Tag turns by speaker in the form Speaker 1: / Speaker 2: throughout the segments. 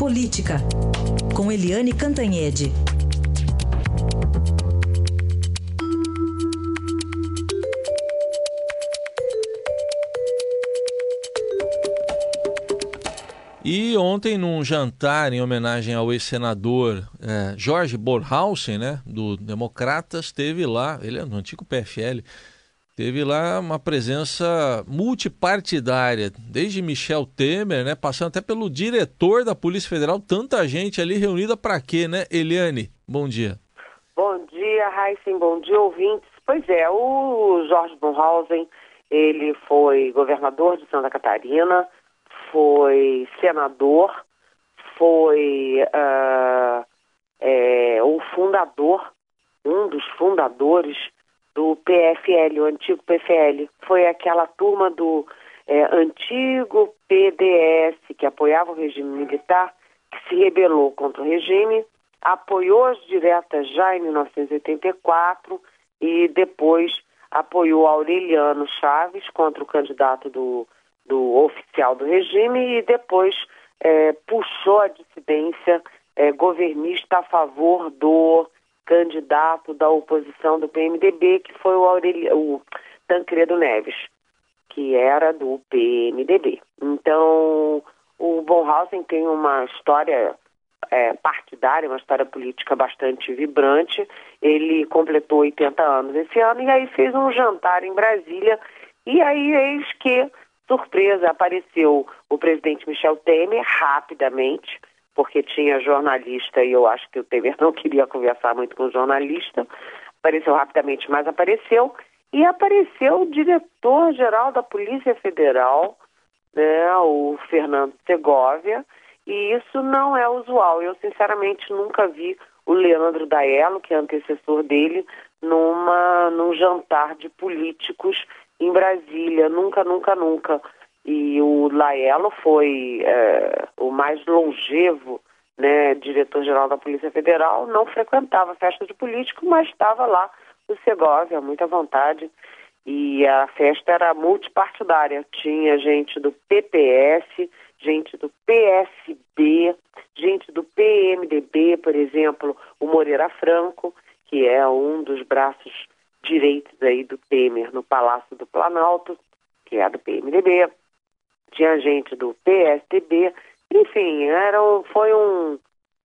Speaker 1: Política, com Eliane Cantanhede.
Speaker 2: E ontem, num jantar em homenagem ao ex-senador é, Jorge Borhausen, né, do Democratas, teve lá, ele é do antigo PFL, teve lá uma presença multipartidária, desde Michel Temer, né, passando até pelo diretor da Polícia Federal, tanta gente ali reunida para quê, né? Eliane, bom dia.
Speaker 3: Bom dia, Heisen, bom dia, ouvintes. Pois é, o Jorge Borhausen, ele foi governador de Santa Catarina, foi senador, foi uh, é, o fundador, um dos fundadores do PFL, o antigo PFL. Foi aquela turma do é, antigo PDS que apoiava o regime militar, que se rebelou contra o regime, apoiou as diretas já em 1984 e depois apoiou Aureliano Chaves contra o candidato do do oficial do regime e depois é, puxou a dissidência é, governista a favor do candidato da oposição do PMDB, que foi o, o Tancredo Neves, que era do PMDB. Então, o Bonhausen tem uma história é, partidária, uma história política bastante vibrante. Ele completou 80 anos esse ano e aí fez um jantar em Brasília. E aí, eis que surpresa, apareceu o presidente Michel Temer rapidamente, porque tinha jornalista e eu acho que o Temer não queria conversar muito com o jornalista. Apareceu rapidamente, mas apareceu. E apareceu o diretor-geral da Polícia Federal, né, o Fernando Segovia, e isso não é usual. Eu, sinceramente, nunca vi o Leandro Daello, que é antecessor dele, numa, num jantar de políticos em Brasília, nunca, nunca, nunca. E o Laelo foi é, o mais longevo né, diretor-geral da Polícia Federal, não frequentava festa de político, mas estava lá o Segovia, muita vontade. E a festa era multipartidária, tinha gente do PPS, gente do PSB, gente do PMDB, por exemplo, o Moreira Franco, que é um dos braços direitos aí do Temer no Palácio do Planalto, que é do PMDB, tinha gente do PSDB, enfim, era, foi um,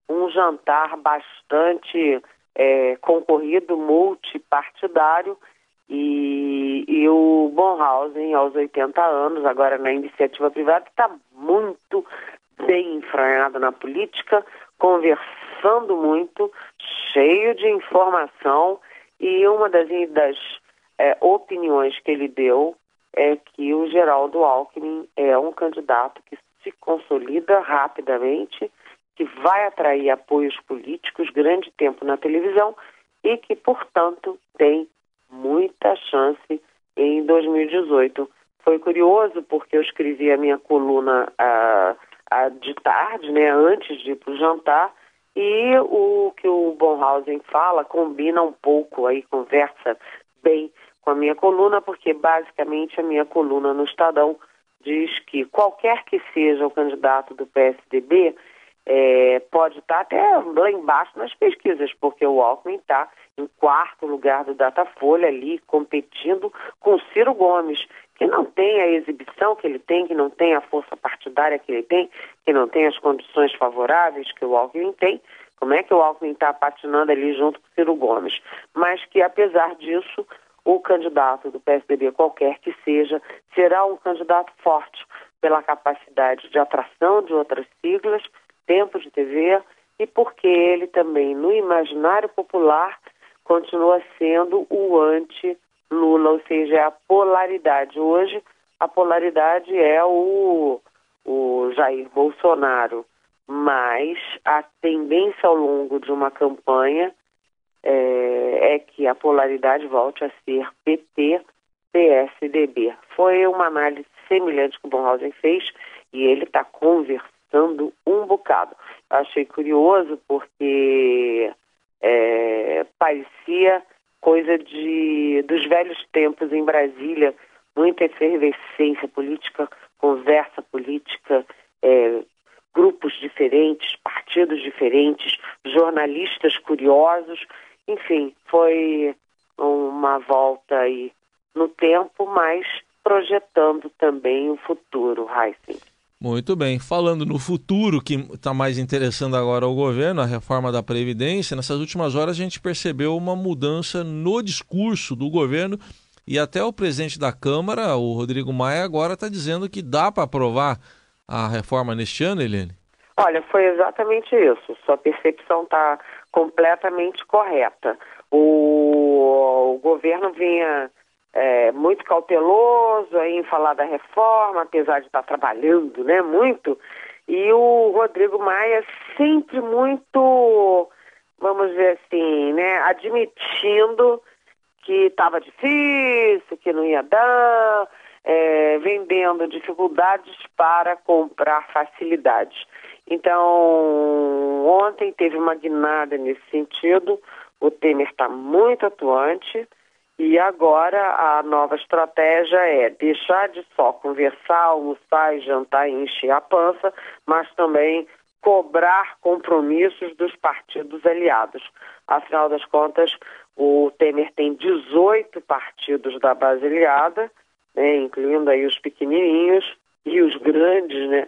Speaker 3: um jantar bastante é, concorrido, multipartidário, e, e o Bonhausen, aos 80 anos, agora na iniciativa privada, está muito bem enfranhado na política, conversando muito, cheio de informação. E uma das, das é, opiniões que ele deu é que o Geraldo Alckmin é um candidato que se consolida rapidamente, que vai atrair apoios políticos grande tempo na televisão e que, portanto, tem muita chance em 2018. Foi curioso porque eu escrevi a minha coluna a, a de tarde, né, antes de ir para o jantar, e o que o Bonhausen fala combina um pouco aí, conversa bem com a minha coluna, porque basicamente a minha coluna no Estadão diz que qualquer que seja o candidato do PSDB é, pode estar até lá embaixo nas pesquisas, porque o Alckmin está em quarto lugar do Datafolha ali, competindo com Ciro Gomes, que não tem a exibição que ele tem, que não tem a força partidária que ele tem, que não tem as condições favoráveis que o Alckmin tem. Como é que o Alckmin está patinando ali junto com Ciro Gomes? Mas que, apesar disso, o candidato do PSDB, qualquer que seja, será um candidato forte pela capacidade de atração de outras siglas, tempo de TV, e porque ele também, no imaginário popular, continua sendo o anti-Lula, ou seja, é a polaridade. Hoje, a polaridade é o, o Jair Bolsonaro, mas a tendência ao longo de uma campanha é, é que a polaridade volte a ser PT, PSDB. Foi uma análise semelhante que o Bonhausen fez e ele está conversando um bocado. Achei curioso porque é, parecia coisa de dos velhos tempos em Brasília, muita efervescência política, conversa política, é, grupos diferentes, partidos diferentes, jornalistas curiosos, enfim, foi uma volta aí no tempo, mas projetando também o futuro, Heisen.
Speaker 2: Muito bem. Falando no futuro, que está mais interessando agora o governo, a reforma da Previdência, nessas últimas horas a gente percebeu uma mudança no discurso do governo e até o presidente da Câmara, o Rodrigo Maia, agora está dizendo que dá para aprovar a reforma neste ano, Helene?
Speaker 3: Olha, foi exatamente isso. Sua percepção está completamente correta. O, o governo vinha é, muito cauteloso em falar da reforma, apesar de estar trabalhando né, muito. E o Rodrigo Maia sempre muito, vamos dizer assim, né, admitindo que estava difícil, que não ia dar, é, vendendo dificuldades para comprar facilidades. Então, ontem teve uma guinada nesse sentido, o Temer está muito atuante, e agora a nova estratégia é deixar de só conversar, almoçar e jantar e encher a pança, mas também cobrar compromissos dos partidos aliados. Afinal das contas, o Temer tem 18 partidos da base aliada, né, incluindo aí os pequenininhos e os grandes, né?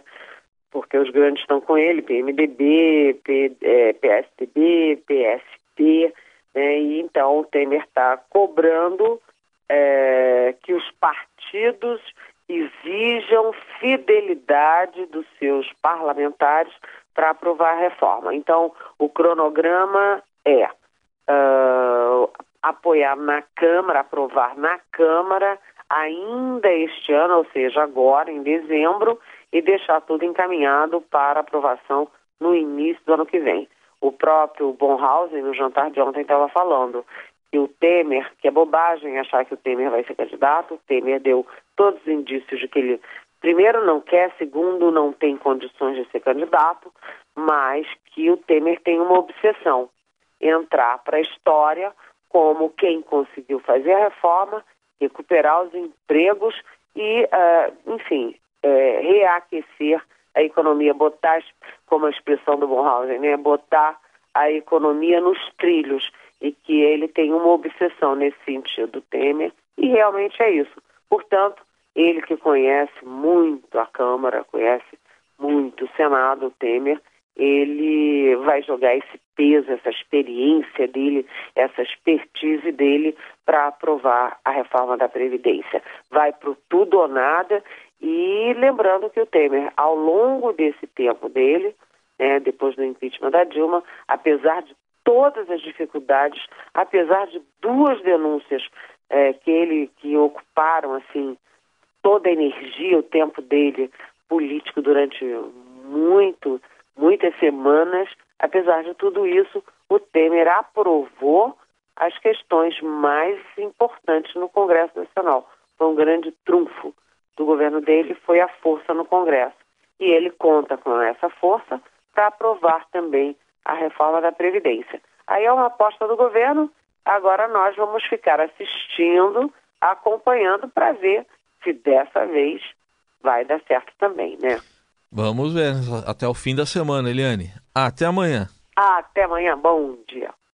Speaker 3: Porque os grandes estão com ele, PMDB, P, é, PSDB, PSP, né? E então o Temer está cobrando é, que os partidos exijam fidelidade dos seus parlamentares para aprovar a reforma. Então, o cronograma é uh, apoiar na Câmara, aprovar na Câmara ainda este ano, ou seja, agora em dezembro, e deixar tudo encaminhado para aprovação no início do ano que vem. O próprio Bonhausen, no jantar de ontem, estava falando que o Temer, que é bobagem achar que o Temer vai ser candidato, o Temer deu todos os indícios de que ele, primeiro, não quer, segundo, não tem condições de ser candidato, mas que o Temer tem uma obsessão, entrar para a história como quem conseguiu fazer a reforma, recuperar os empregos e, uh, enfim, uh, reaquecer a economia, botar, como a expressão do Bonhausen, né, botar a economia nos trilhos e que ele tem uma obsessão nesse sentido, Temer, e realmente é isso. Portanto, ele que conhece muito a Câmara, conhece muito o Senado, Temer, ele vai jogar esse peso, essa experiência dele, essa expertise dele para aprovar a reforma da Previdência. Vai para o tudo ou nada e lembrando que o Temer, ao longo desse tempo dele, né, depois do impeachment da Dilma, apesar de todas as dificuldades, apesar de duas denúncias é, que ele que ocuparam assim toda a energia, o tempo dele político durante muito, muitas semanas, apesar de tudo isso, o Temer aprovou as questões mais importantes no Congresso Nacional. Foi um grande trunfo do governo dele foi a força no Congresso. E ele conta com essa força para aprovar também a reforma da Previdência. Aí é uma aposta do governo, agora nós vamos ficar assistindo, acompanhando para ver se dessa vez vai dar certo também, né?
Speaker 2: Vamos ver até o fim da semana, Eliane. Até amanhã.
Speaker 3: Até amanhã, bom dia.